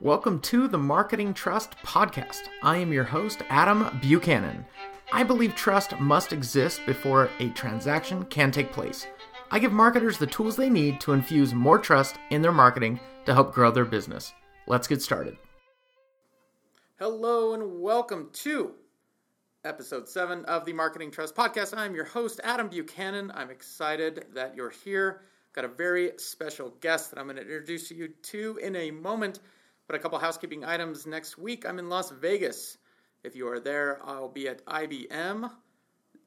Welcome to the Marketing Trust Podcast. I am your host, Adam Buchanan. I believe trust must exist before a transaction can take place. I give marketers the tools they need to infuse more trust in their marketing to help grow their business. Let's get started. Hello, and welcome to episode 7 of the Marketing Trust Podcast. I'm your host, Adam Buchanan. I'm excited that you're here. Got a very special guest that I'm going to introduce you to in a moment. But a couple housekeeping items next week. I'm in Las Vegas. If you are there, I'll be at IBM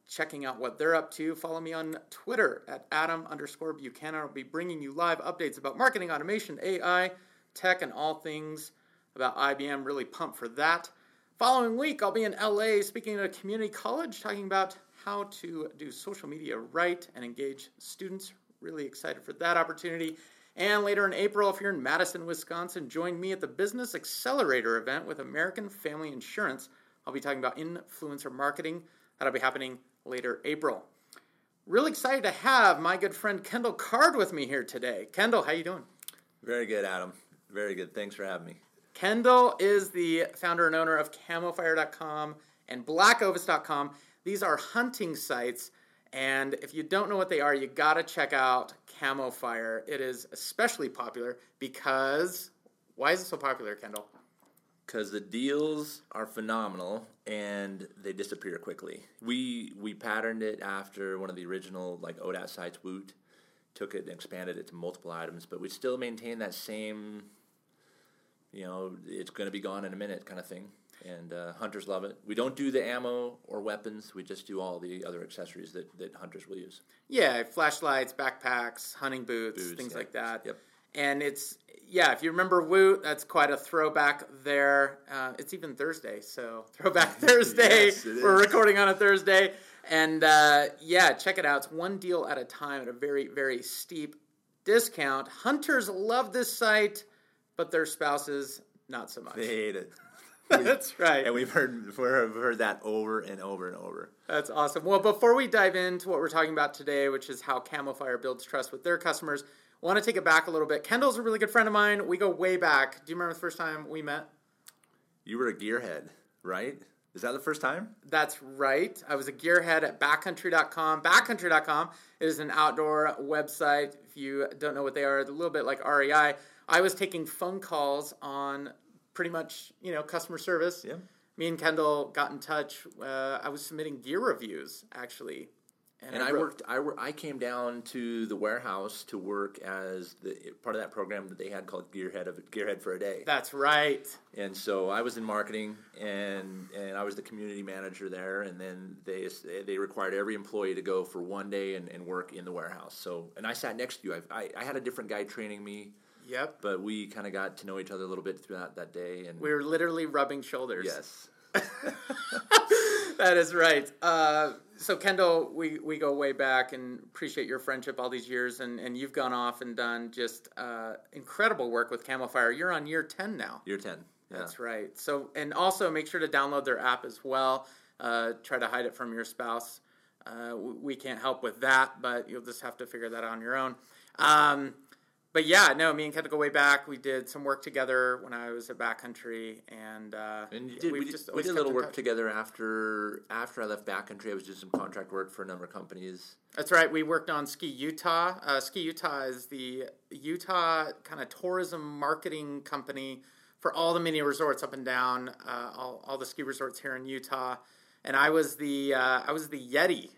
checking out what they're up to. Follow me on Twitter at Adam underscore Buchanan. I'll be bringing you live updates about marketing automation, AI, tech, and all things about IBM. Really pumped for that. Following week, I'll be in LA speaking at a community college talking about how to do social media right and engage students. Really excited for that opportunity. And later in April, if you're in Madison, Wisconsin, join me at the Business Accelerator event with American Family Insurance. I'll be talking about influencer marketing. That'll be happening later April. Really excited to have my good friend Kendall Card with me here today. Kendall, how are you doing? Very good, Adam. Very good. Thanks for having me. Kendall is the founder and owner of camofire.com and blackovis.com. These are hunting sites and if you don't know what they are, you got to check out Camo Fire. It is especially popular because why is it so popular, Kendall? Because the deals are phenomenal and they disappear quickly. We we patterned it after one of the original like ODAT sites, Woot. Took it and expanded it to multiple items, but we still maintain that same, you know, it's to be gone in a minute kind of thing and uh, hunters love it. We don't do the ammo or weapons. We just do all the other accessories that, that hunters will use. Yeah, flashlights, backpacks, hunting boots, boots things yeah. like that. Yep. And it's yeah, if you remember Woot, that's quite a throwback there. Uh, it's even Thursday, so throwback Thursday. yes, We're recording on a Thursday, and uh, yeah, check it out. It's one deal at a time at a very very steep discount. Hunters love this site, but their spouses not so much. They hate it. That's right. And we've heard we've heard that over and over and over. That's awesome. Well, before we dive into what we're talking about today, which is how Camofire builds trust with their customers, I want to take it back a little bit. Kendall's a really good friend of mine. We go way back. Do you remember the first time we met? You were a gearhead, right? Is that the first time? That's right. I was a gearhead at backcountry.com. Backcountry.com is an outdoor website. If you don't know what they are, a little bit like REI. I was taking phone calls on pretty much you know customer service. Yeah. Me and Kendall got in touch. Uh, I was submitting gear reviews actually, and, and I, I, worked. I, I came down to the warehouse to work as the part of that program that they had called Gearhead of Gearhead for a Day. That's right. And so I was in marketing, and and I was the community manager there. And then they they required every employee to go for one day and, and work in the warehouse. So and I sat next to you. I, I, I had a different guy training me Yep. But we kind of got to know each other a little bit throughout that day, and we were literally rubbing shoulders. Yes. that is right. Uh, so Kendall, we, we go way back and appreciate your friendship all these years, and, and you've gone off and done just uh, incredible work with Camofire. You're on year ten now. Year ten. Yeah. That's right. So and also make sure to download their app as well. Uh, try to hide it from your spouse. Uh, we can't help with that, but you'll just have to figure that out on your own. Um, but yeah, no, me and Kendall go way back. We did some work together when I was at Backcountry, and, uh, and did, we, just we did a little work touch. together after after I left Backcountry. I was doing some contract work for a number of companies. That's right. We worked on Ski Utah. Uh, Ski Utah is the Utah kind of tourism marketing company for all the mini resorts up and down uh, all, all the ski resorts here in Utah. And I was the uh, I was the Yeti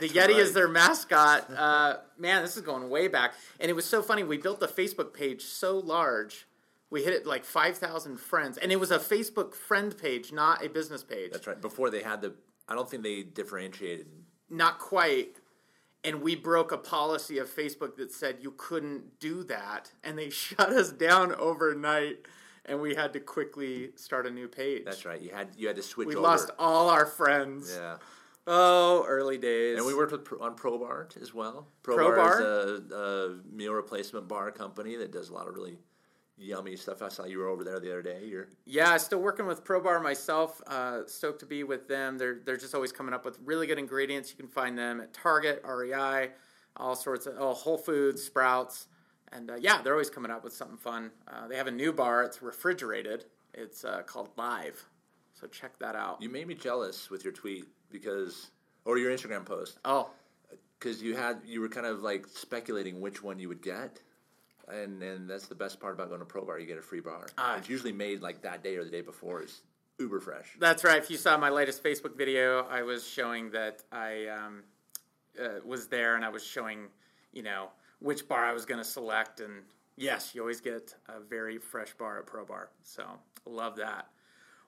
the Yeti right. is their mascot. Uh, man, this is going way back. And it was so funny. We built the Facebook page so large. We hit it like 5,000 friends. And it was a Facebook friend page, not a business page. That's right. Before they had the, I don't think they differentiated. Not quite. And we broke a policy of Facebook that said you couldn't do that. And they shut us down overnight. And we had to quickly start a new page. That's right. You had you had to switch. We over. lost all our friends. Yeah. Oh, early days. And we worked with on ProBar as well. ProBar, ProBar? is a, a, meal replacement bar company that does a lot of really yummy stuff. I saw you were over there the other day. You're yeah, still working with ProBar myself. Uh, stoked to be with them. They're they're just always coming up with really good ingredients. You can find them at Target, REI, all sorts of oh, Whole Foods, Sprouts. And uh, yeah, they're always coming up with something fun. Uh, they have a new bar. It's refrigerated. It's uh, called Live. So check that out. You made me jealous with your tweet because, or your Instagram post, Oh, because you had you were kind of like speculating which one you would get, and and that's the best part about going to Pro Bar. You get a free bar. Ah. it's usually made like that day or the day before. Is uber fresh. That's right. If you saw my latest Facebook video, I was showing that I um, uh, was there and I was showing, you know, which bar I was going to select. And yes, you always get a very fresh bar at Pro Bar. So love that.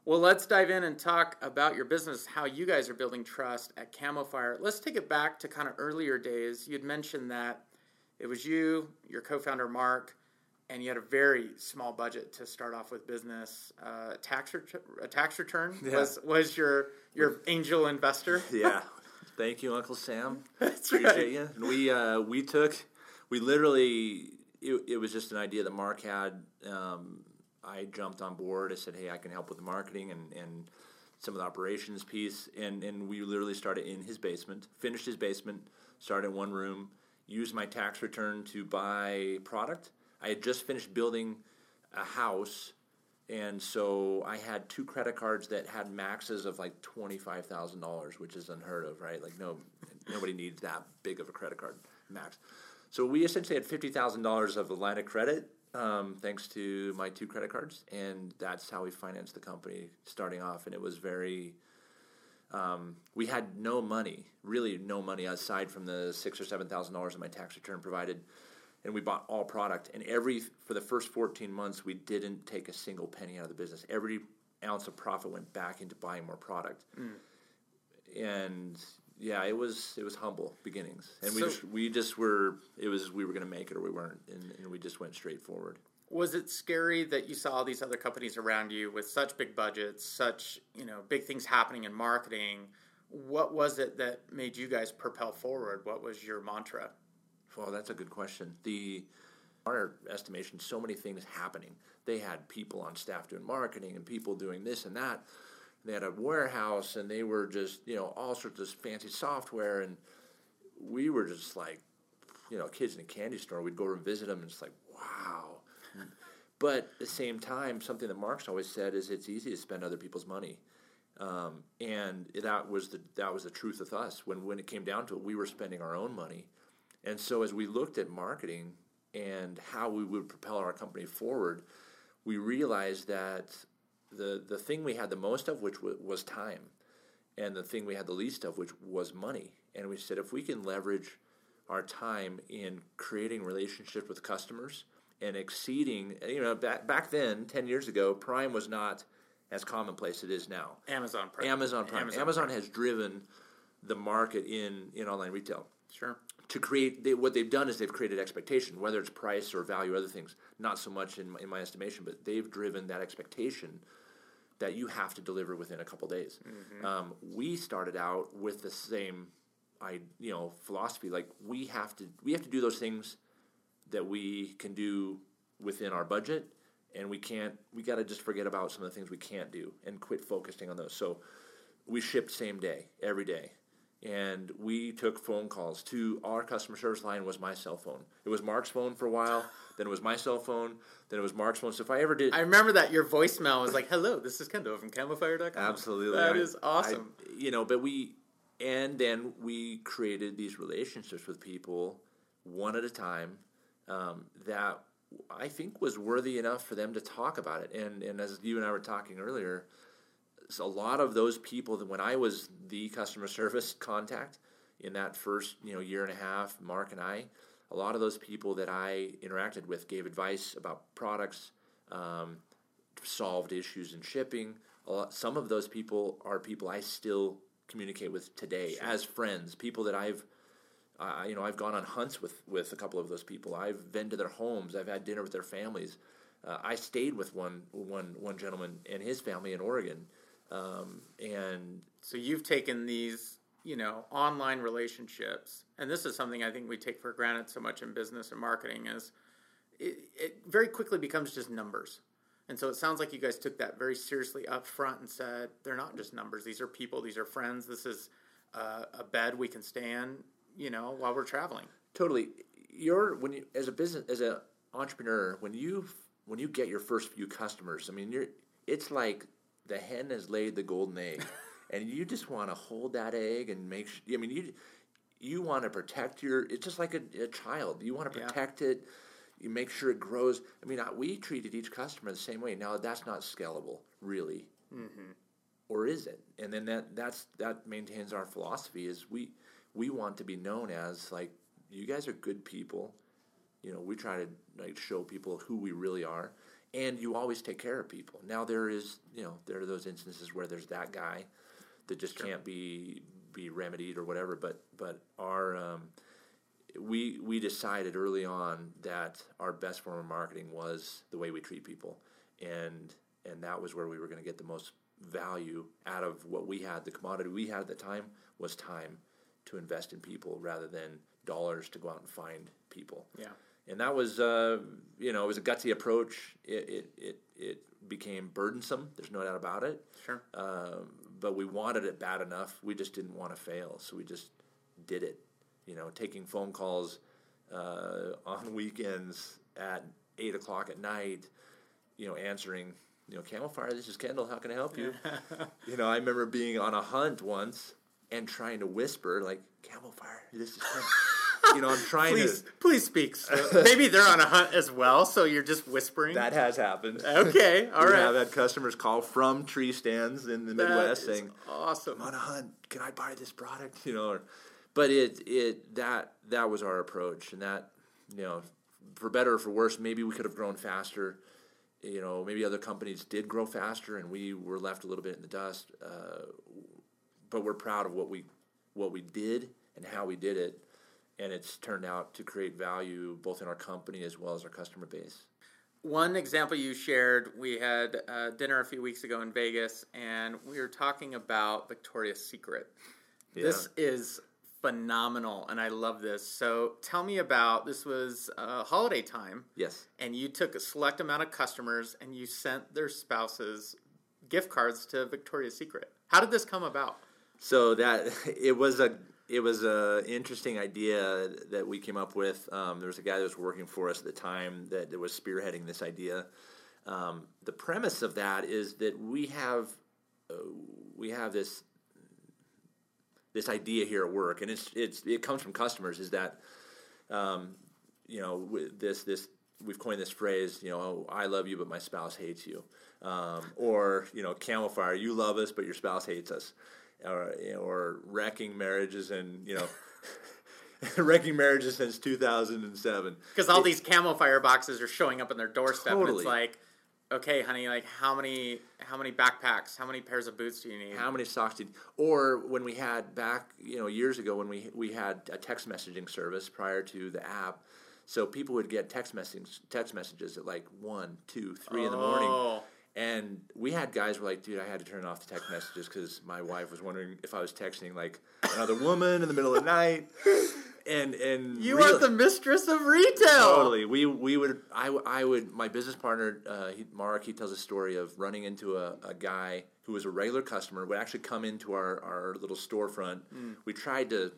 Well, let's dive in and talk about your business, how you guys are building trust at Camo Fire. Let's take it back to kind of earlier days. You'd mentioned that it was you, your co founder, Mark, and you had a very small budget to start off with business. Uh, tax ret- a tax return Yeah. was was your your angel investor. Yeah. Thank you, Uncle Sam. That's Appreciate right. you. And we uh, we took we literally it, it was just an idea that Mark had. Um, I jumped on board. I said, "Hey, I can help with the marketing and, and some of the operations piece." And and we literally started in his basement, finished his basement, started in one room, used my tax return to buy product. I had just finished building a house and so I had two credit cards that had maxes of like twenty five thousand dollars, which is unheard of, right? Like no, nobody needs that big of a credit card max. So we essentially had fifty thousand dollars of a line of credit, um, thanks to my two credit cards, and that's how we financed the company starting off. And it was very. Um, we had no money, really no money aside from the six or seven thousand dollars that my tax return provided and we bought all product. And every for the first 14 months, we didn't take a single penny out of the business. Every ounce of profit went back into buying more product. And yeah, it was it was humble beginnings, and we So- just we just were it was we were going to make it or we weren't, and, and we just went straight forward. Was it scary that you saw all these other companies around you with such big budgets, such you know big things happening in marketing? What was it that made you guys propel forward? What was your mantra? Well, that's a good question. The our estimation, so many things happening. They had people on staff doing marketing and people doing this and that. They had a warehouse and they were just you know all sorts of fancy software and we were just like you know kids in a candy store. We'd go and visit them and it's like wow. But at the same time, something that Mark's always said is it's easy to spend other people's money. Um, and that was the that was the truth with us. When when it came down to it, we were spending our own money. And so as we looked at marketing and how we would propel our company forward, we realized that the the thing we had the most of, which w- was time, and the thing we had the least of, which was money. And we said if we can leverage our time in creating relationships with customers and exceeding, you know, back back then, ten years ago, Prime was not as commonplace as it is now. Amazon Prime. Amazon Prime. Amazon Amazon, Prime. has driven the market in in online retail Sure. to create they, what they've done is they've created expectation whether it's price or value or other things not so much in, my- in my estimation but they've driven that expectation that you have to deliver within a couple days. Um, we started out with the same i you know philosophy. Like we have to we have to do those things that we can do within our budget and we can't we got to just forget about some of the things we can't do and quit focusing on those. So we shipped same day every day and we took phone calls to our customer service line was my cell phone it was mark's phone for a while then it was my cell phone then it was mark's phone so if i ever did I remember that your voicemail was like, "Hello, this is Kendall from CamoFire.com." Absolutely, That I- is awesome. I- you know, but we, and then we created these relationships with people one at a time um, that I think was worthy enough for them to talk about it. And and as you and I were talking earlier, a lot of those people that when I was the customer service contact in that first you know year and a half, Mark and I, a lot of those people that I interacted with gave advice about products. Um, solved issues in shipping. A lot, some of those people are people I still communicate with today as friends. People that I've, uh, you know, I've gone on hunts with with a couple of those people. I've been to their homes. I've had dinner with their families. Uh, I stayed with one one one gentleman and his family in Oregon, um, and So you've taken these, you know, online relationships, and this is something I think we take for granted so much in business and marketing is it, it very quickly becomes just numbers. And so it sounds like you guys took that very seriously up front and said, they're not just numbers. These are people. These are friends. This is uh, a bed we can stay in, you know, while we're traveling. Totally. You're when you as a business as an entrepreneur, when you when you get your first few customers, I mean, you're it's like the hen has laid the golden egg, and you just want to hold that egg and make. Sure, I mean, you you want to protect your. It's just like a, a child. You want to Yeah. protect it. You make sure it grows. I mean, we treated each customer the same way. Now that's not scalable, really, mm-hmm. or is it? And then that that's that maintains our philosophy. Is we we want to be known as like you guys are good people. You know, we try to like show people who we really are, and you always take care of people. Now there is, you know, there are those instances where there's that guy that just can't be be remedied or whatever. But but our um, we we decided early on that our best form of marketing was the way we treat people, and and that was where we were going to get the most value out of what we had. The commodity we had at the time was time to invest in people rather than dollars to go out and find people Yeah. And that was uh, you know it was a gutsy approach. It it it, it became burdensome. There's no doubt about it. Sure. Um, but we wanted it bad enough. We just didn't want to fail, so we just did it. You know, taking phone calls uh, on weekends at eight o'clock at night. You know, answering. You know, Camofire. This is Kendall. How can I help you? you know, I remember being on a hunt once and trying to whisper like Camofire. This is Kendall. you know, I'm trying Please, to. please speak. So maybe they're on a hunt as well, so you're just whispering. That has happened. okay, all we right. have had customers call from tree stands in the That Midwest saying, awesome. "I'm on a hunt. Can I buy this product?" You know, or, but it it that that was our approach, and that you know, for better or for worse, maybe we could have grown faster. You know, maybe other companies did grow faster, and we were left a little bit in the dust. Uh, but we're proud of what we what we did and how we did it, and it's turned out to create value both in our company as well as our customer base. One example you shared, we had uh, dinner a few weeks ago in Vegas, and we were talking about Victoria's Secret. This is phenomenal, and I love this. So tell me about this was uh, holiday time, Yes. and you took a select amount of customers and you sent their spouses gift cards to Victoria's Secret. How did this come about? So that it was a it was a interesting idea that we came up with. Um, there was a guy that was working for us at the time that, was spearheading this idea. Um, the premise of that is that we have uh, we have this this idea here at work, and it's it's it comes from customers. Is that um, you know this this we've coined this phrase. You know, I love you, but my spouse hates you, um, or you know, Camofire. You love us, but your spouse hates us, or or wrecking marriages and you know. wrecking marriages since 2007 Because all these camo fire boxes are showing up on their doorstep, and Totally. it's like, okay, honey, like how many how many backpacks, how many pairs of boots do you need? How many socks did? Or when we had back, you know, years ago when we we had a text messaging service prior to the app, so people would get text messages text messages at like one, two, three in the morning, Oh. And we had guys were like, dude, I had to turn off the text messages because my wife was wondering if I was texting like another woman in the middle of the night, and and You real- are the mistress of retail. Totally. We we would I, I would my business partner uh, he, Mark he tells a story of running into a, a guy who was a regular customer would actually come into our, our little storefront. We tried to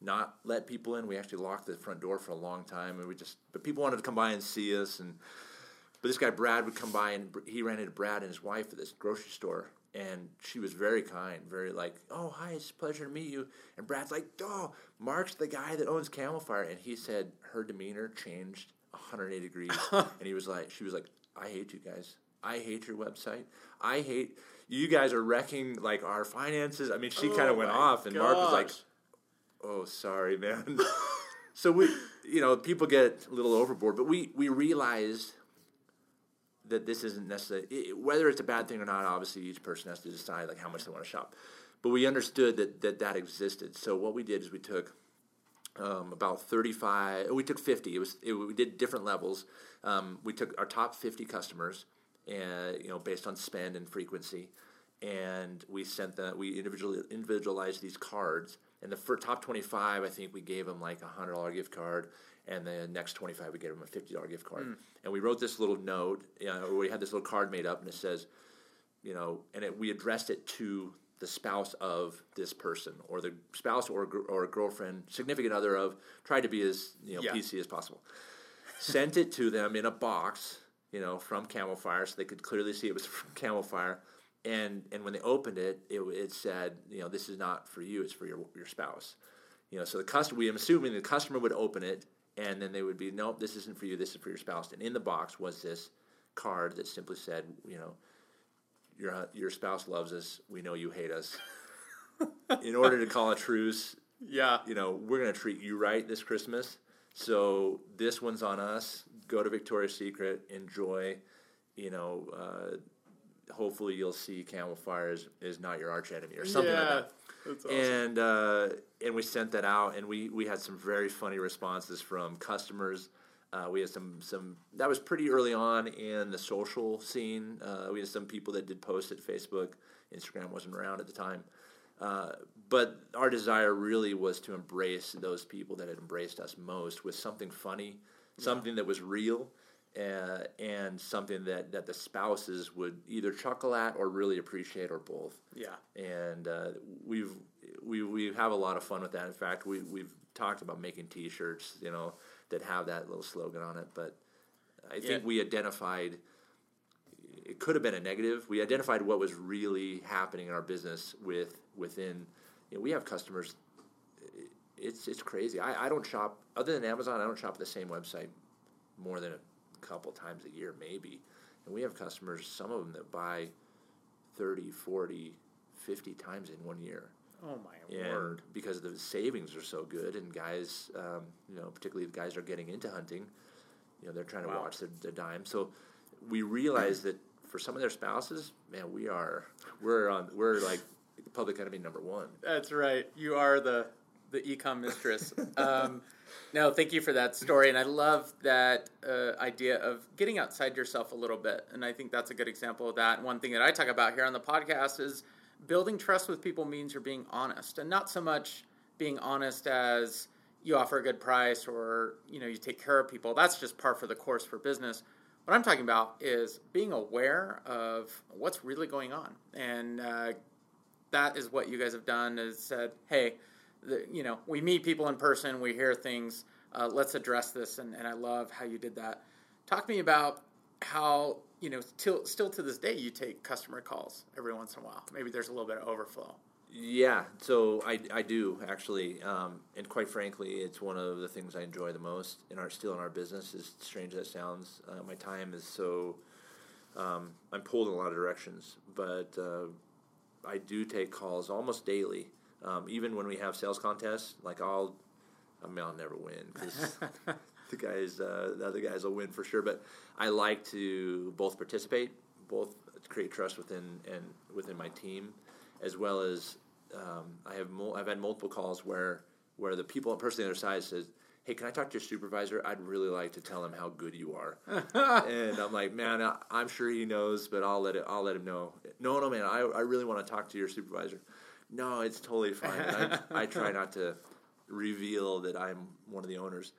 not let people in. We actually locked the front door for a long time, and we just but people wanted to come by and see us. And but this guy Brad would come by, and he ran into Brad and his wife at this grocery store. And she was very kind, very like, "Oh, hi, it's a pleasure to meet you." And Brad's like, "Oh, Mark's the guy that owns Camofire," and he said her demeanor changed 180 degrees, and he was like, "She was like, I hate you guys. I hate your website. I hate you guys are wrecking like our finances." I mean, she kind Oh of went off, and Mark was like, "Oh, sorry, man." so we, you know, people get a little overboard, but we we realized that this isn't necessarily it, whether it's a bad thing or not. Obviously, each person has to decide like how much they want to shop. But we understood that that, that existed. So what we did is we took um, about 35 we took 50 it was it, we did different levels um, we took our top 50 customers and you know based on spend and frequency and we sent them we individually individualized these cards and the top 25 i think we gave them like a hundred dollar gift card and the next 25 we gave them a 50 dollar gift card mm. and we wrote this little note you know, we had this little card made up and it says you know, and it, we addressed it to the spouse of this person, or the spouse or or girlfriend, significant other of. Tried to be as you know Yeah. PC as possible. sent it to them in a box, you know, from Camofire, so they could clearly see it was from Camofire. And and when they opened it, it, it said, you know, this is not for you; it's for your your spouse. You know, so the customer, we am assuming the customer would open it, and then they would be, nope, this isn't for you; this is for your spouse. And in the box was this card that simply said, you know, your your spouse loves us. We know you hate us. in order to call a truce, Yeah. you know, we're going to treat you right this Christmas. So this one's on us. Go to Victoria's Secret, enjoy. You know, uh, hopefully you'll see Camofire is, is not your arch enemy or something like that. That's awesome. And uh, and we sent that out, and we, we had some very funny responses from customers. Uh, we had some some that was pretty early on in the social scene. Uh, we had some people that did post at Facebook. Instagram wasn't around at the time, uh, but our desire really was to embrace those people that had embraced us most with something funny, something that was real. Uh, and something that, that the spouses would either chuckle at or really appreciate or both yeah. and uh, we've we we have a lot of fun with that. In fact, we we've talked about making T-shirts, you know, that have that little slogan on it. But I think Yeah. we identified it could have been a negative. We identified what was really happening in our business with within. You know, we have customers. It's it's crazy. I, I don't shop other than Amazon. I don't shop at the same website more than a couple times a year, maybe. And we have customers, some of them that buy 30, 40, 50 times in one year. Oh my And word. because the savings are so good, and guys, um, you know, particularly the guys are getting into hunting, you know, they're trying to Wow. watch their, their dime. So we realize that for some of their spouses, man, we are we're on we're like public enemy number one. That's right. You are the the ecom mistress. um, no, thank you for that story, and I love that uh, idea of getting outside yourself a little bit. And I think that's a good example of that. One thing that I talk about here on the podcast is building trust with people means you're being honest, and not so much being honest as you offer a good price or you know you take care of people. That's just par for the course for business. What I'm talking about is being aware of what's really going on and uh, that is what you guys have done is said hey you know we meet people in person we hear things uh, let's address this and, and i love how you did that talk to me about how you know till, still to this day you take customer calls every once in a while maybe there's a little bit of overflow Yeah, so I, I do actually, um, and quite frankly, it's one of the things I enjoy the most in our still in our business. As strange as that sounds, uh, my time is so um, I'm pulled in a lot of directions, but uh, I do take calls almost daily. Um, even when we have sales contests, like I'll, I mean, I'll never win because the guys, uh, the other guys will win for sure. But I like to both participate, both create trust within and within my team, as well as um, I have mul- I've had multiple calls where where the people on person on the other side says, "Hey, can I talk to your supervisor? I'd really like to tell him how good you are." and I'm like, "Man, I, I'm sure he knows, but I'll let it. I'll let him know." No, no, man, I, I really want to talk to your supervisor. No, it's totally fine. I, I try not to reveal that I'm one of the owners.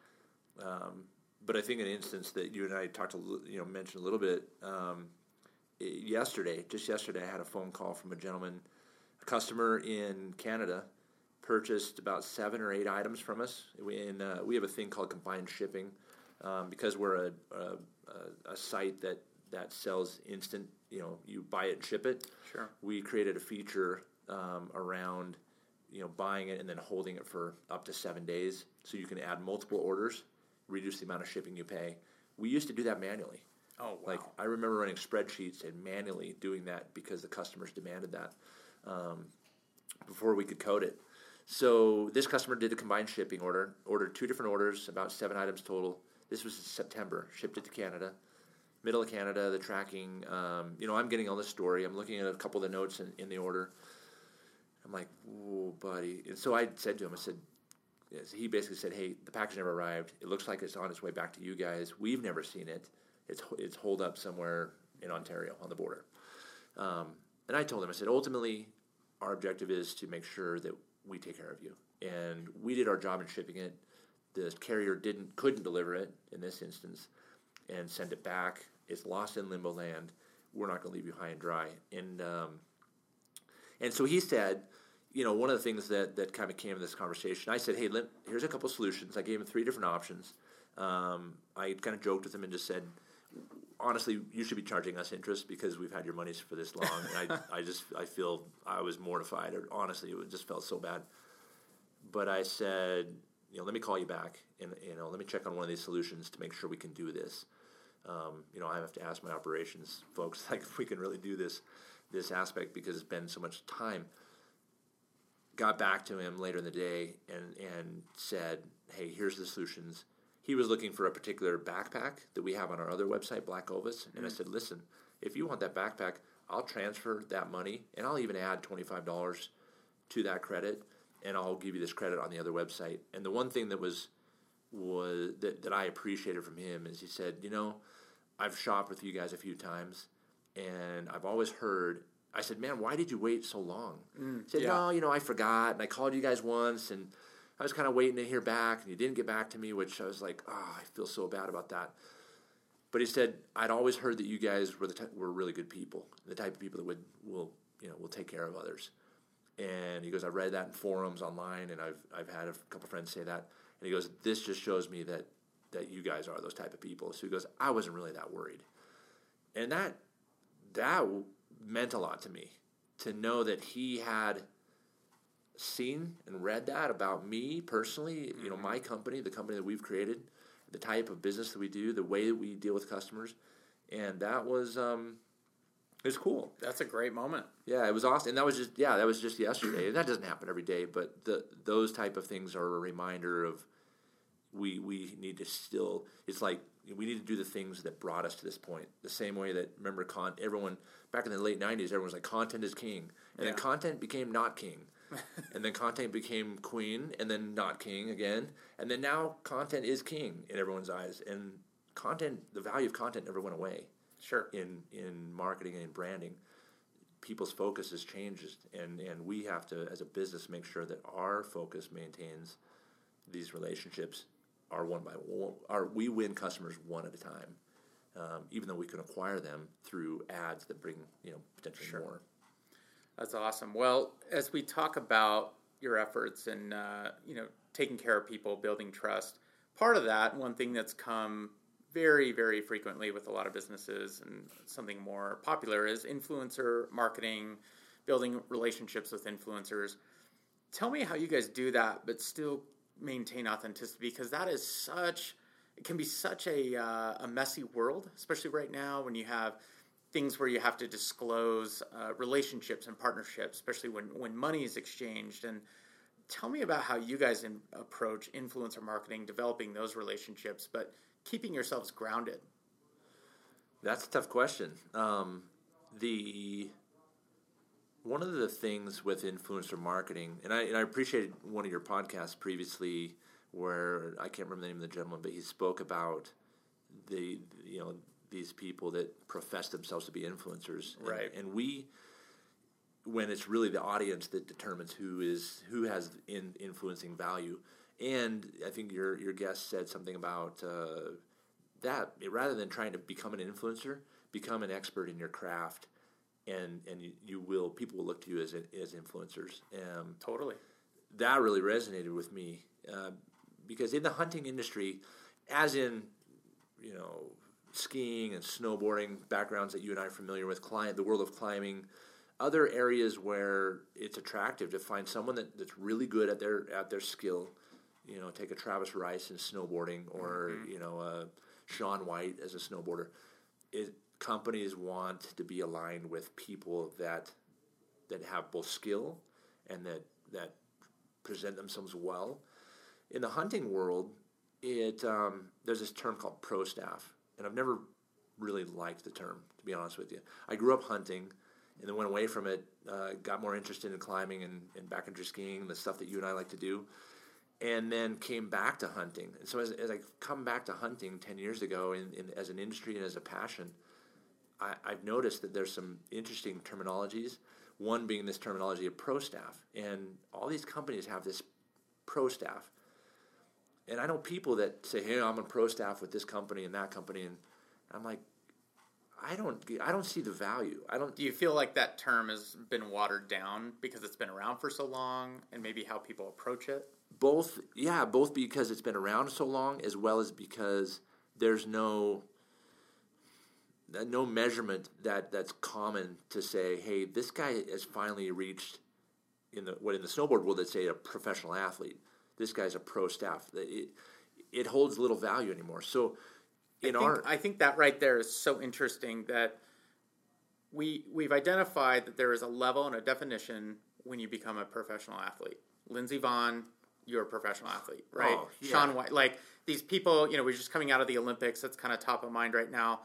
Um, but I think an instance that you and I talked a li- you know mentioned a little bit um, yesterday, just yesterday, I had a phone call from a gentleman, a customer in Canada, purchased about seven or eight items from us. We, and, uh, we have a thing called combined shipping um, because we're a, a, a, a site that that sells instant. You know, you buy it and ship it. Sure. We created a feature um, around you know buying it and then holding it for up to seven days, so you can add multiple orders, reduce the amount of shipping you pay. We used to do that manually. oh wow Like I remember running spreadsheets and manually doing that because the customers demanded that um, before we could code it. So this customer did a combined shipping order, ordered two different orders, about seven items total. This was in September. Shipped it to Canada, middle of Canada. The tracking, um, you know, I'm getting all this story. I'm looking at a couple of the notes in, in the order. I'm like, "Whoa, buddy!" And so I said to him, I said, he basically said, "Hey, the package never arrived. It looks like it's on its way back to you guys. We've never seen it. It's it's holed up somewhere in Ontario on the border." Um, and I told him, I said, ultimately, our objective is to make sure that we take care of you, and we did our job in shipping it. The carrier didn't couldn't deliver it in this instance, and send it back. It's lost in limbo land. We're not going to leave you high and dry. And um, and so he said, you know, one of the things that, that kind of came in this conversation, I said, hey, let, here's a couple solutions. I gave him three different options. Um, I kind of joked with him and just said, honestly, you should be charging us interest because we've had your monies for this long. and I, I just, I feel I was mortified. Or honestly, it just felt so bad. But I said, you know, let me call you back and, you know, let me check on one of these solutions to make sure we can do this. Um, you know, I have to ask my operations folks, like, if we can really do this, this aspect because it's been so much time. Got back to him later in the day and, and said, hey, here's the solutions he was looking for a particular backpack that we have on our other website, Black Ovis, and mm-hmm. I said, "Listen, if you want that backpack, I'll transfer that money, and I'll even add twenty five dollars to that credit, and I'll give you this credit on the other website." And the one thing that was was that, that I appreciated from him is he said, "You know, I've shopped with you guys a few times, and I've always heard." I said, "Man, why did you wait so long?" Mm, he said, yeah. "No, you know, I forgot, and I called you guys once, and." I was kind of waiting to hear back, and you didn't get back to me, which I was like, oh, I feel so bad about that. But he said, I'd always heard that you guys were the were really good people, the type of people that would will you know will take care of others. And he goes, I read that in forums online, and I've I've had a couple friends say that. And he goes, this just shows me that that you guys are those type of people. So he goes, I wasn't really that worried, and that that meant a lot to me to know that he had seen and read that about me personally, you know, my company, the company that we've created, the type of business that we do, the way that we deal with customers, and that was um, it was cool. That's a great moment. Yeah, it was awesome, and that was just yeah, that was just yesterday. And that doesn't happen every day, but the those type of things are a reminder of we we need to still. It's like we need to do the things that brought us to this point. The same way that remember, con everyone back in the late '90s, everyone was like, "Content is king," and yeah. then content became not king and then content became queen, and then not king again, and then now content is king in everyone's eyes, and content, the value of content never went away. Sure. In in marketing and branding, people's focus has changed, and and we have to, as a business, make sure that our focus maintains these relationships are one by one. Are we win customers one at a time, um, even though we can acquire them through ads that bring you know potentially sure. more. That's awesome. Well, as we talk about your efforts and uh, you know taking care of people, building trust, part of that, one thing that's come very, very frequently with a lot of businesses and something more popular is influencer marketing, building relationships with influencers. Tell me how you guys do that, but still maintain authenticity because that is such it can be such a uh, a messy world, especially right now when you have things where you have to disclose uh, relationships and partnerships, especially when, when money is exchanged. And tell me about how you guys in, approach influencer marketing, developing those relationships, but keeping yourselves grounded. That's a tough question. Um, the one of the things with influencer marketing, and I, and I appreciated one of your podcasts previously where I can't remember the name of the gentleman, but he spoke about the you know these people that profess themselves to be influencers, right? And, and we, when it's really the audience that determines who is who has in influencing value, and I think your your guest said something about uh, that rather than trying to become an influencer, become an expert in your craft, and and you, you will people will look to you as as influencers. Um, totally, that really resonated with me uh, because in the hunting industry, as in you know skiing and snowboarding backgrounds that you and I are familiar with, climb, the world of climbing, other areas where it's attractive to find someone that, that's really good at their at their skill. You know, take a Travis Rice in snowboarding, or mm-hmm. you know, uh, Shaun White as a snowboarder. It, companies want to be aligned with people that that have both skill and that that present themselves well. In the hunting world, it um, there's this term called pro staff, and I've never really liked the term, to be honest with you. I grew up hunting and then went away from it, uh, got more interested in climbing and, and backcountry skiing, the stuff that you and I like to do, and then came back to hunting. And so as, as I come back to hunting 10 years ago in, in, as an industry and as a passion, I, I've noticed that there's some interesting terminologies. One being this terminology of pro staff. And all these companies have this pro staff and I know people that say, "Hey, I'm a pro staff with this company and that company," and I'm like, I don't, I don't see the value. I don't. Do you feel like that term has been watered down because it's been around for so long, and maybe how people approach it? both yeah both because it's been around so long as well as because there's no no measurement that that's common to say hey this guy has finally reached in the what in the snowboard world they'd say a professional athlete this guy's a pro staff it, it holds little value anymore so in I think, our I think that right there is so interesting that we we've identified that there is a level and a definition when you become a professional athlete. Lindsey Vonn, you're a professional athlete, right? Oh, yeah. Shaun White, like these people, you know, we're just coming out of the Olympics. That's kind of top of mind right now.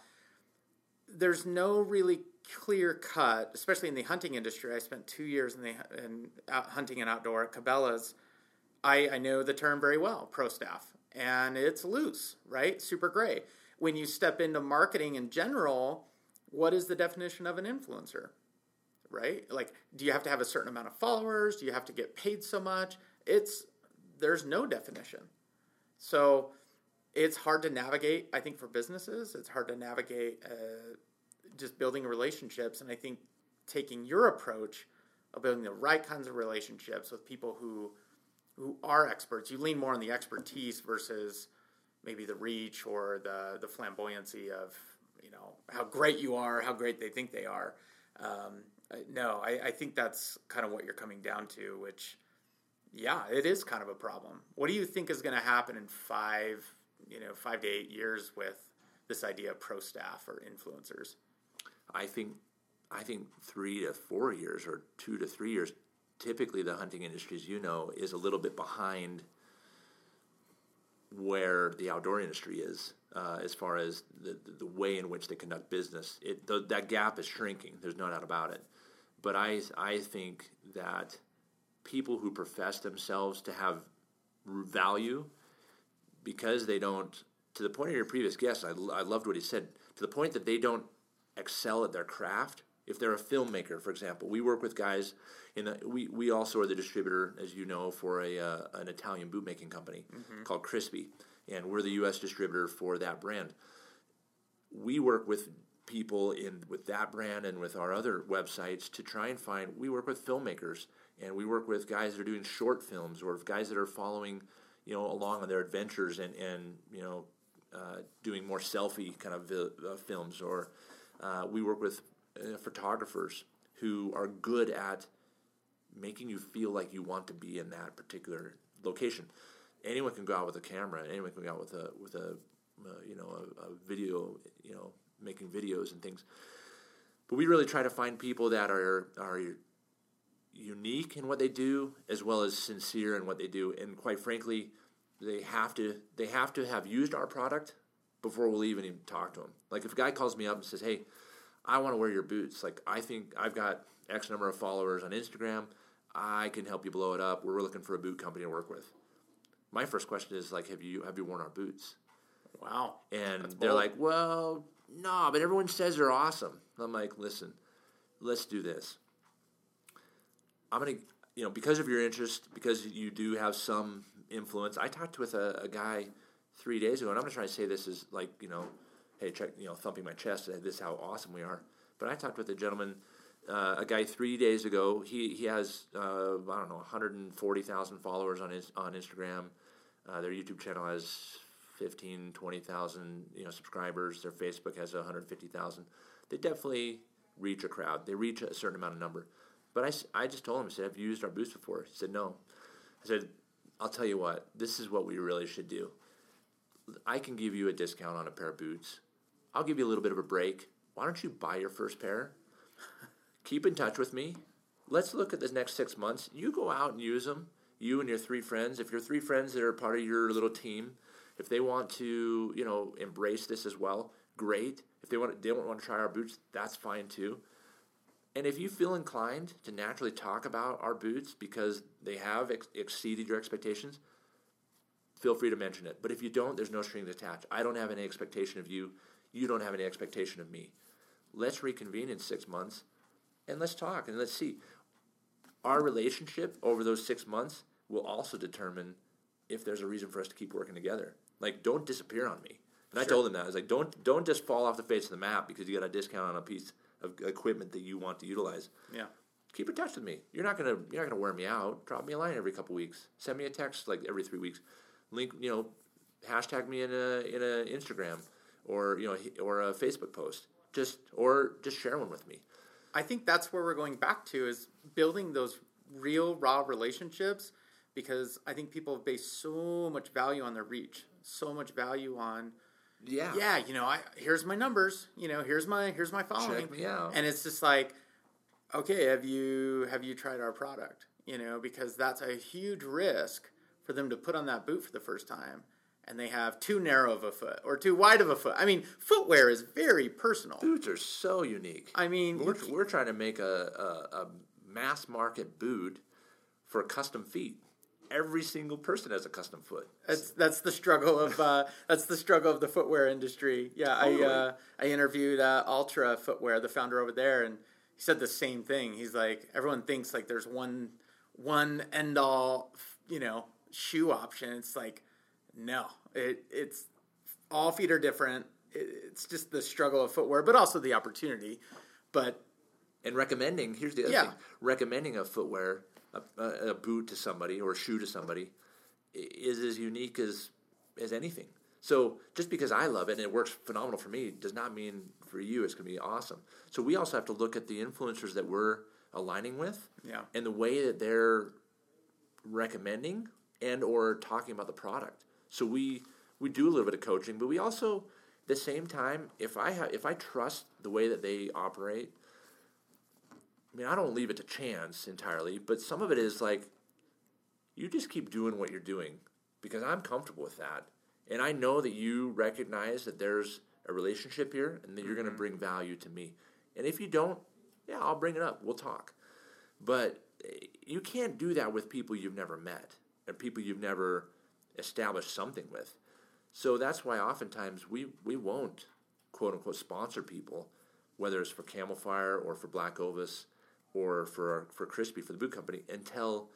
There's no really clear cut, especially in the hunting industry. I spent two years in the in hunting and outdoor at Cabela's. I, I know the term very well, pro staff, and it's loose, right? Super gray. When you step into marketing in general, what is the definition of an influencer? Right? Like, do you have to have a certain amount of followers? Do you have to get paid so much? It's there's no definition. So it's hard to navigate. I think for businesses, it's hard to navigate uh, just building relationships. And I think taking your approach of building the right kinds of relationships with people who who are experts, you lean more on the expertise versus maybe the reach or the the flamboyancy of you know how great you are, how great they think they are. Um, no, I, I think that's kind of what you're coming down to, which yeah, it is kind of a problem. What do you think is going to happen in five, you know, five to eight years with this idea of pro staff or influencers? I think I think three to four years or two to three years. Typically, the hunting industry, as you know, is a little bit behind where the outdoor industry is uh, as far as the, the way in which they conduct business. It the, that gap is shrinking. There's no doubt about it. But I I think that people who profess themselves to have value because they don't to the point of your previous guest I, I loved what he said to the point that they don't excel at their craft if they're a filmmaker for example we work with guys in the, we, we also are the distributor as you know for a uh, an italian bootmaking company mm-hmm. called Crispi and we're the us distributor for that brand we work with people in with that brand and with our other websites to try and find we work with filmmakers and we work with guys that are doing short films or guys that are following you know along on their adventures and and you know uh, doing more selfie kind of vi- uh, films or uh, we work with uh, photographers who are good at making you feel like you want to be in that particular location. Anyone can go out with a camera. Anyone can go out with a with a uh, you know a, a video you know making videos and things. But we really try to find people that are are unique in what they do as well as sincere in what they do. And quite frankly they have to they have to have used our product before we'll even even talk to them like if a guy calls me up and says hey i want to wear your boots like i think i've got x number of followers on instagram. I can help you blow it up. We're looking for a boot company to work with. My first question is like have you have you worn our boots? Wow. And they're like well no but everyone says they're awesome. I'm like listen let's do this I'm gonna, you know, because of your interest, because you do have some influence. I talked with a, a guy three days ago, and I'm gonna try to say this is like, you know, hey, check, you know, thumping my chest. This is how awesome we are. But I talked with a gentleman, uh, a guy three days ago. He he has uh, I don't know 140,000 followers on his on Instagram. Uh, their YouTube channel has 15, 20,000 you know subscribers. Their Facebook has 150,000. They definitely reach a crowd. They reach a certain amount of number. But I, I just told him, I said, have you used our boots before? He said, no. I said, I'll tell you what, this is what we really should do. I can give you a discount on a pair of boots. I'll give you a little bit of a break. Why don't you buy your first pair? Keep in touch with me. Let's look at the next six months. You go out and use them. You and your three friends. If your three friends that are part of your little team, if they want to, you know, embrace this as well, great. If they want, they don't want to try our boots, that's fine too. And if you feel inclined to naturally talk about our boots because they have ex- exceeded your expectations, feel free to mention it. But if you don't, there's no strings attached. I don't have any expectation of you. You don't have any expectation of me. Let's reconvene in six months and let's talk and let's see. Our relationship over those six months will also determine if there's a reason for us to keep working together. Like, don't disappear on me. And sure. I told him that. I was like, don't don't just fall off the face of the map because you got a discount on a piece of equipment that you want to utilize. Yeah. keep in touch with me. You're not gonna you're not gonna wear me out. Drop me a line every couple weeks. Send me a text like every three weeks. Link you know, hashtag me in a in a Instagram or you know or a Facebook post. Just or just share one with me. I think that's where we're going back to is building those real raw relationships because I think people have based so much value on their reach, so much value on Yeah. yeah, you know, I here's my numbers, you know, here's my here's my following. Check me out. And it's just like okay, have you have you tried our product? You know, because that's a huge risk for them to put on that boot for the first time and they have too narrow of a foot or too wide of a foot. I mean, footwear is very personal. Boots are so unique. I mean, we're, we're trying to make a, a, a mass market boot for custom feet. Every single person has a custom foot. That's that's the struggle of uh, that's the struggle of the footwear industry. Yeah, I uh, I interviewed uh, Altra Footwear, the founder over there, and he said the same thing. He's like, everyone thinks like there's one one end all, you know, shoe option. It's like, no, it it's all feet are different. It, it's just the struggle of footwear, but also the opportunity. But And recommending, here's the other Yeah. thing recommending a footwear, a, a, boot to somebody or a shoe to somebody is as unique as, as anything. So just because I love it and it works phenomenal for me does not mean for you it's going to be awesome. So we also have to look at the influencers that we're aligning with Yeah. and the way that they're recommending and or talking about the product. So we we do a little bit of coaching, but we also at the same time if I ha- if I trust the way that they operate I mean, I don't leave it to chance entirely, but some of it is like you just keep doing what you're doing because I'm comfortable with that. And I know that you recognize that there's a relationship here and that you're going to bring value to me. And if you don't, yeah, I'll bring it up. We'll talk. But eh, you can't do that with people you've never met and people you've never established something with. So that's why oftentimes we, we won't quote unquote sponsor people, whether it's for Camofire or for Black Ovis or for for Crispi for the boot company, until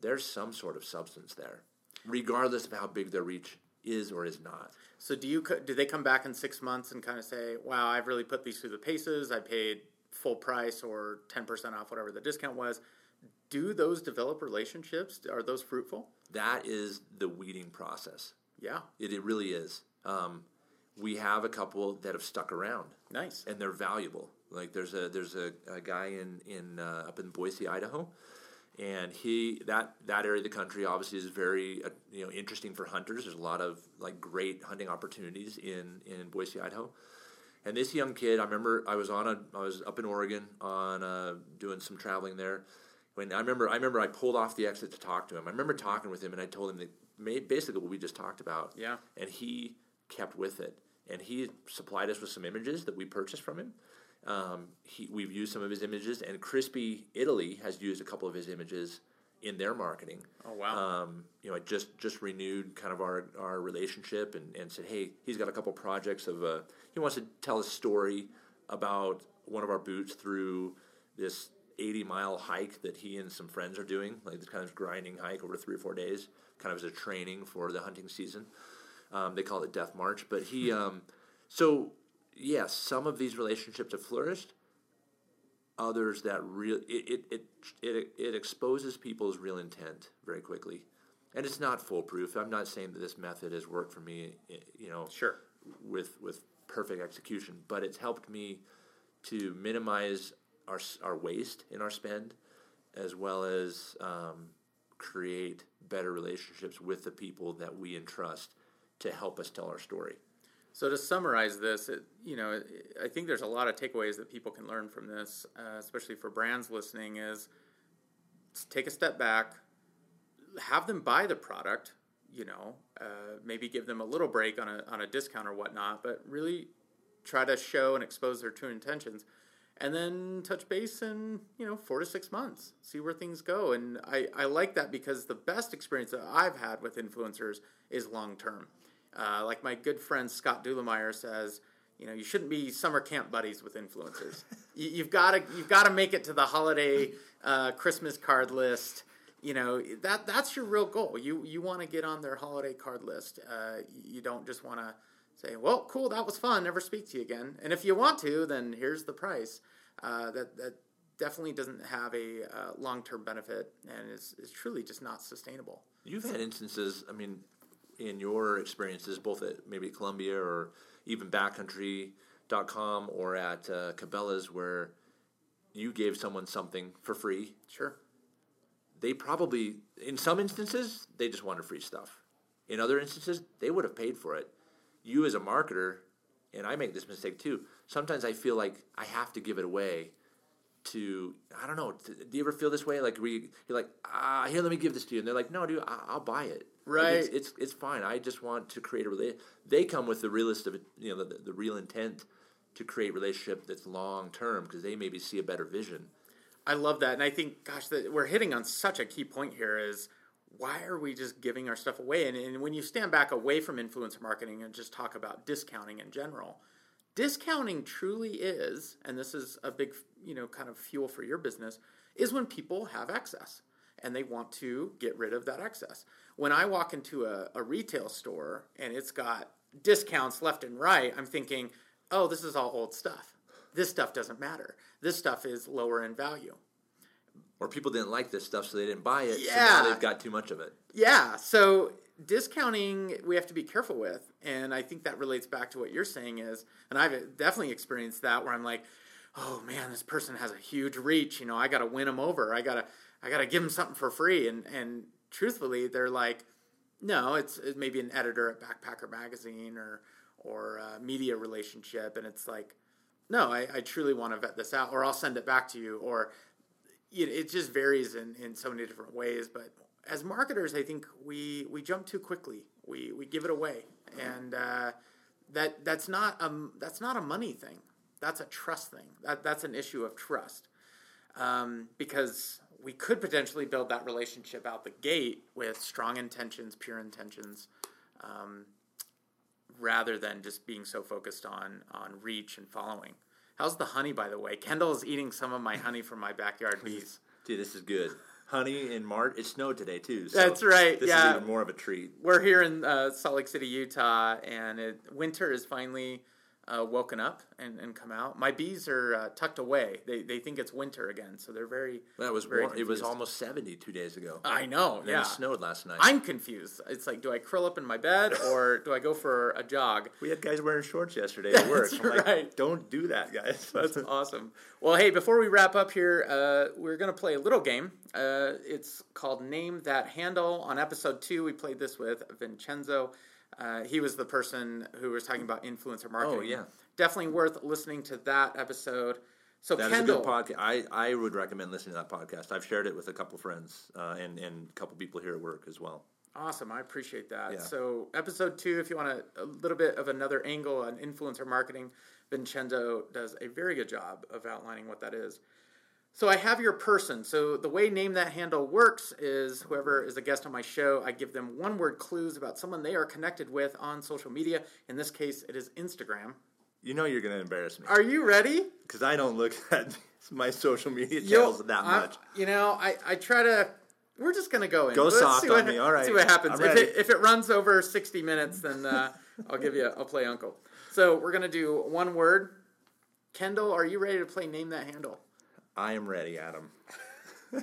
there's some sort of substance there, regardless of how big their reach is or is not. So do you do they come back in six months and kind of say, "Wow, I've really put these through the paces. I paid full price or ten percent off, whatever the discount was." Do those develop relationships? Are those fruitful? That is the weeding process. Yeah, It, it really is. Um, we have a couple that have stuck around. nice. and they're valuable. Like there's a there's a, a guy in in uh, up in Boise, Idaho, and he that that area of the country obviously is very uh, you know interesting for hunters. There's a lot of like great hunting opportunities in in Boise, Idaho. And this young kid, I remember I was on a I was up in Oregon on uh, doing some traveling there. When I remember I remember I pulled off the exit to talk to him. I remember talking with him and I told him that basically what we just talked about. Yeah. And he kept with it. And he supplied us with some images that we purchased from him. Um, he, we've used some of his images, and Crispi Italy has used a couple of his images in their marketing. Oh wow. Um, you know, I just just renewed kind of our our relationship and, and said, hey, he's got a couple projects of uh, he wants to tell a story about one of our boots through this 80 mile hike that he and some friends are doing, like this kind of grinding hike over three or four days, kind of as a training for the hunting season. Um, they call it Death March, but he um, so yes, some of these relationships have flourished. Others that real it it, it it it exposes people's real intent very quickly, and it's not foolproof. I'm not saying that this method has worked for me, eh, you know, Sure. with with perfect execution, but it's helped me to minimize our our waste in our spend, as well as um, create better relationships with the people that we entrust to help us tell our story. So to summarize this, it, you know, I think there's a lot of takeaways that people can learn from this, uh, especially for brands listening. Is take a step back, have them buy the product. You know, uh, maybe give them a little break on a on a discount or whatnot, but really try to show and expose their true intentions, and then touch base in you know four to six months, see where things go. And I I like that because the best experience that I've had with influencers is long term. Uh, like my good friend Scott Dulemeyer says, you know, you shouldn't be summer camp buddies with influencers. you, you've got to you've got to make it to the holiday uh, Christmas card list. You know that that's your real goal. You you want to get on their holiday card list. Uh, you don't just want to say, "Well, cool, that was fun. Never speak to you again." And if you want to, then here's the price. Uh, that that definitely doesn't have a uh, long term benefit and is, is truly just not sustainable. You've had instances, I mean, in your experiences, both at maybe Columbia or even backcountry.com or at uh, Cabela's, where you gave someone something for free. Sure. They probably, in some instances, they just wanted free stuff. In other instances, they would have paid for it. You, as a marketer, and I make this mistake too, sometimes I feel like I have to give it away to I don't know. Do you ever feel this way? Like we, you're like, ah, here, let me give this to you, and they're like, no, dude, I, I'll buy it. Like, Right. it's, it's it's fine. I just want to create a relate. They come with the realist of you know, the, the real intent to create relationship that's long term because they maybe see a better vision. I love that, and I think, gosh, that we're hitting on such a key point here. Is why are we just giving our stuff away? And, and when you stand back away from influencer marketing and just talk about discounting in general, discounting truly is, and this is a big, you know, kind of fuel for your business, is when people have excess and they want to get rid of that excess. When I walk into a, a retail store and it's got discounts left and right, I'm thinking, oh, this is all old stuff. This stuff doesn't matter. This stuff is lower in value. Or people didn't like this stuff, so they didn't buy it. So Yeah. now they've got too much of it. Yeah, so discounting we have to be careful with, and I think that relates back to what you're saying is, and I've definitely experienced that where I'm like, oh man, this person has a huge reach, you know, I got to win them over, I gotta, I gotta give them something for free, and and truthfully, they're like, no, it's, it's maybe an editor at Backpacker Magazine or or media relationship, and it's like, no, I, I truly want to vet this out, or I'll send it back to you, or you know, it just varies in, in so many different ways. But as marketers, I think we we jump too quickly. We we give it away, and uh, that that's not um that's not a money thing. That's a trust thing. That that's an issue of trust, um, because we could potentially build that relationship out the gate with strong intentions, pure intentions. Um, rather than just being so focused on on reach and following. How's the honey, by the way? Kendall is eating some of my honey from my backyard bees. Dude, this is good. Honey in March. It snowed today too. So That's right, This yeah. is even more of a treat. We're here in uh, Salt Lake City, Utah, and it, winter is finally uh, woken up and, and come out. My bees are uh, tucked away. They, they think it's winter again, so they're very. That was very warm. It was almost seventy two days ago. I know, And yeah. it snowed last night. I'm confused. It's like, do I curl up in my bed or do I go for a jog? we had guys wearing shorts yesterday at work. That's I'm like. Don't do that, guys. That's awesome. Well, hey, before we wrap up here, uh, we're going to play a little game. Uh, it's called Name That Handle. On episode two, we played this with Vincenzo. Uh, he was the person who was talking about influencer marketing. Oh, yeah. Definitely worth listening to that episode. So, That is Kendall, a good podcast. I, I would recommend listening to that podcast. I've shared it with a couple friends uh, and and a couple people here at work as well. Awesome. I appreciate that. Yeah. So, episode two, if you want a, a little bit of another angle on influencer marketing, Vincenzo does a very good job of outlining what that is. So, I have your person. So, the way Name That Handle works is whoever is a guest on my show, I give them one word clues about someone they are connected with on social media. In this case, it is Instagram. You know you're going to embarrass me Are you ready? because I don't look at my social media Yo, channels that I- much. You know, I, I try to. We're just gonna go in. Go Let's soft see what, on me. All right. See what happens. If it, if it runs over sixty minutes, then uh, I'll give you. I'll play Uncle. So we're gonna do one word. Kendall, are you ready to play Name That Handle? I am ready, Adam.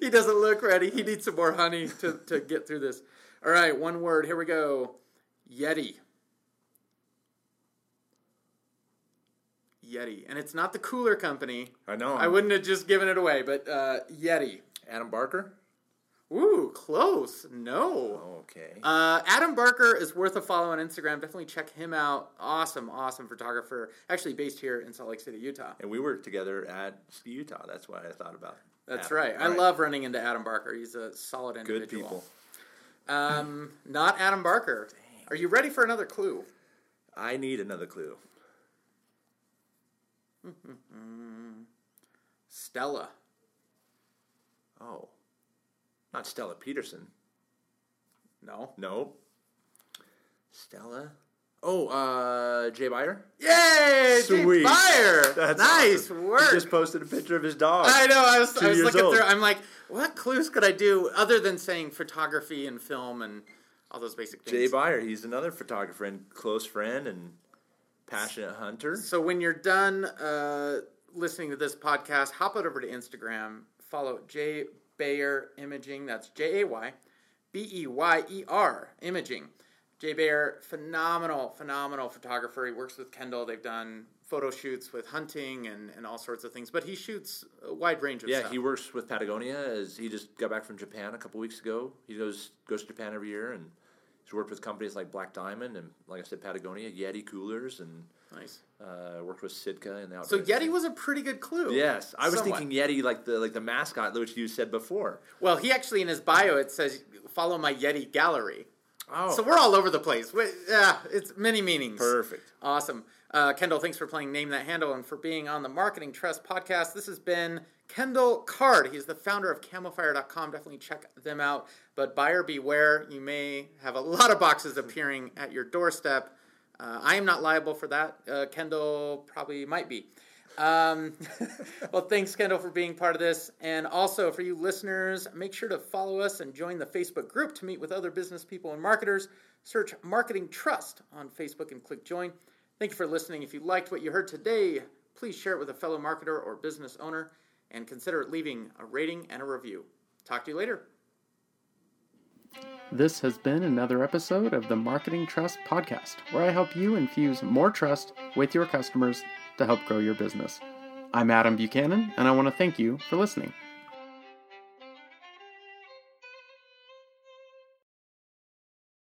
He doesn't look ready. He needs some more honey to, to get through this. All right, one word. Here we go. Yeti. Yeti, and it's not the cooler company. I know. I wouldn't have just given it away, but uh, Yeti. Adam Barker. Ooh, close. No. Okay. Uh, Adam Barker is worth a follow on Instagram. Definitely check him out. Awesome, awesome photographer. Actually based here in Salt Lake City, Utah. and we worked together at Utah. That's why I thought about. That's Adam. right. I All love running into Adam Barker. He's a solid individual. good people. Um, not Adam Barker. Are you ready for another clue? I need another clue. Stella. Oh, not Stella Peterson. No. No. Stella. Oh, uh, Jay Beyer. Yay! Sweet. Fire. That's nice awesome. work. He just posted a picture of his dog. I know. I was, I was looking old. through. I'm like, what clues could I do other than saying photography and film and all those basic things? Jay Beyer. He's another photographer and close friend and passionate hunter. So when you're done uh, listening to this podcast, hop over to Instagram, follow Jay Beyer Imaging. That's J A Y B E Y E R Imaging. Jay Beyer, phenomenal, phenomenal photographer. He works with Kendall. They've done photo shoots with hunting and, and all sorts of things, but he shoots a wide range of Yeah, stuff. he works with Patagonia. As he just got back from Japan a couple weeks ago. He goes goes to Japan every year, and he's worked with companies like Black Diamond and, like I said, Patagonia, Yeti coolers, and nice. uh, worked with Sitka and the So. Yeti was a pretty good clue. Yes, I was Somewhat. thinking Yeti, like the like the mascot, which you said before. Well, he actually in his bio it says follow my Yeti gallery. Oh, So we're all over the place. We, yeah, it's many meanings. perfect. Awesome. Uh, Kendall, thanks for playing Name That Handle and for being on the Marketing Trust podcast. This has been Kendall Card. He's the founder of camofire.com. Definitely check them out. But buyer beware, you may have a lot of boxes appearing at your doorstep. Uh, I am not liable for that. Uh, Kendall probably might be. Um, well, thanks, Kendall, for being part of this. And also, for you listeners, make sure to follow us and join the Facebook group to meet with other business people and marketers. Search Marketing Trust on Facebook and click join. Thank you for listening. If you liked what you heard today, please share it with a fellow marketer or business owner and consider leaving a rating and a review. Talk to you later. This has been another episode of the Marketing Trust Podcast, where I help you infuse more trust with your customers to help grow your business. I'm Adam Buchanan, and I want to thank you for listening.